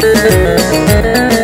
Música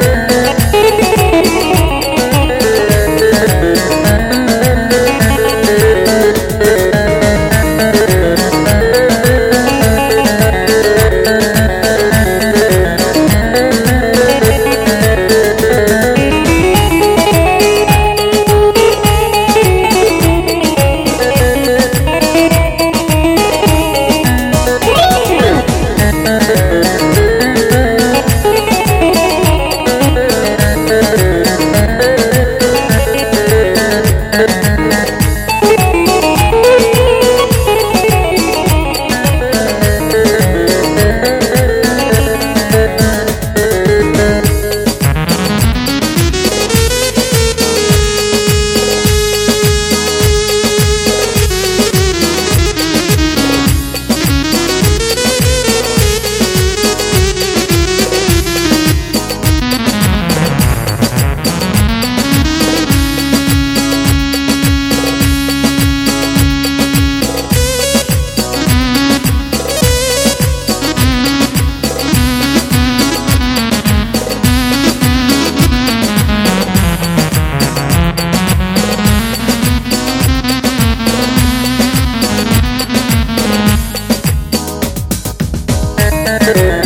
Thank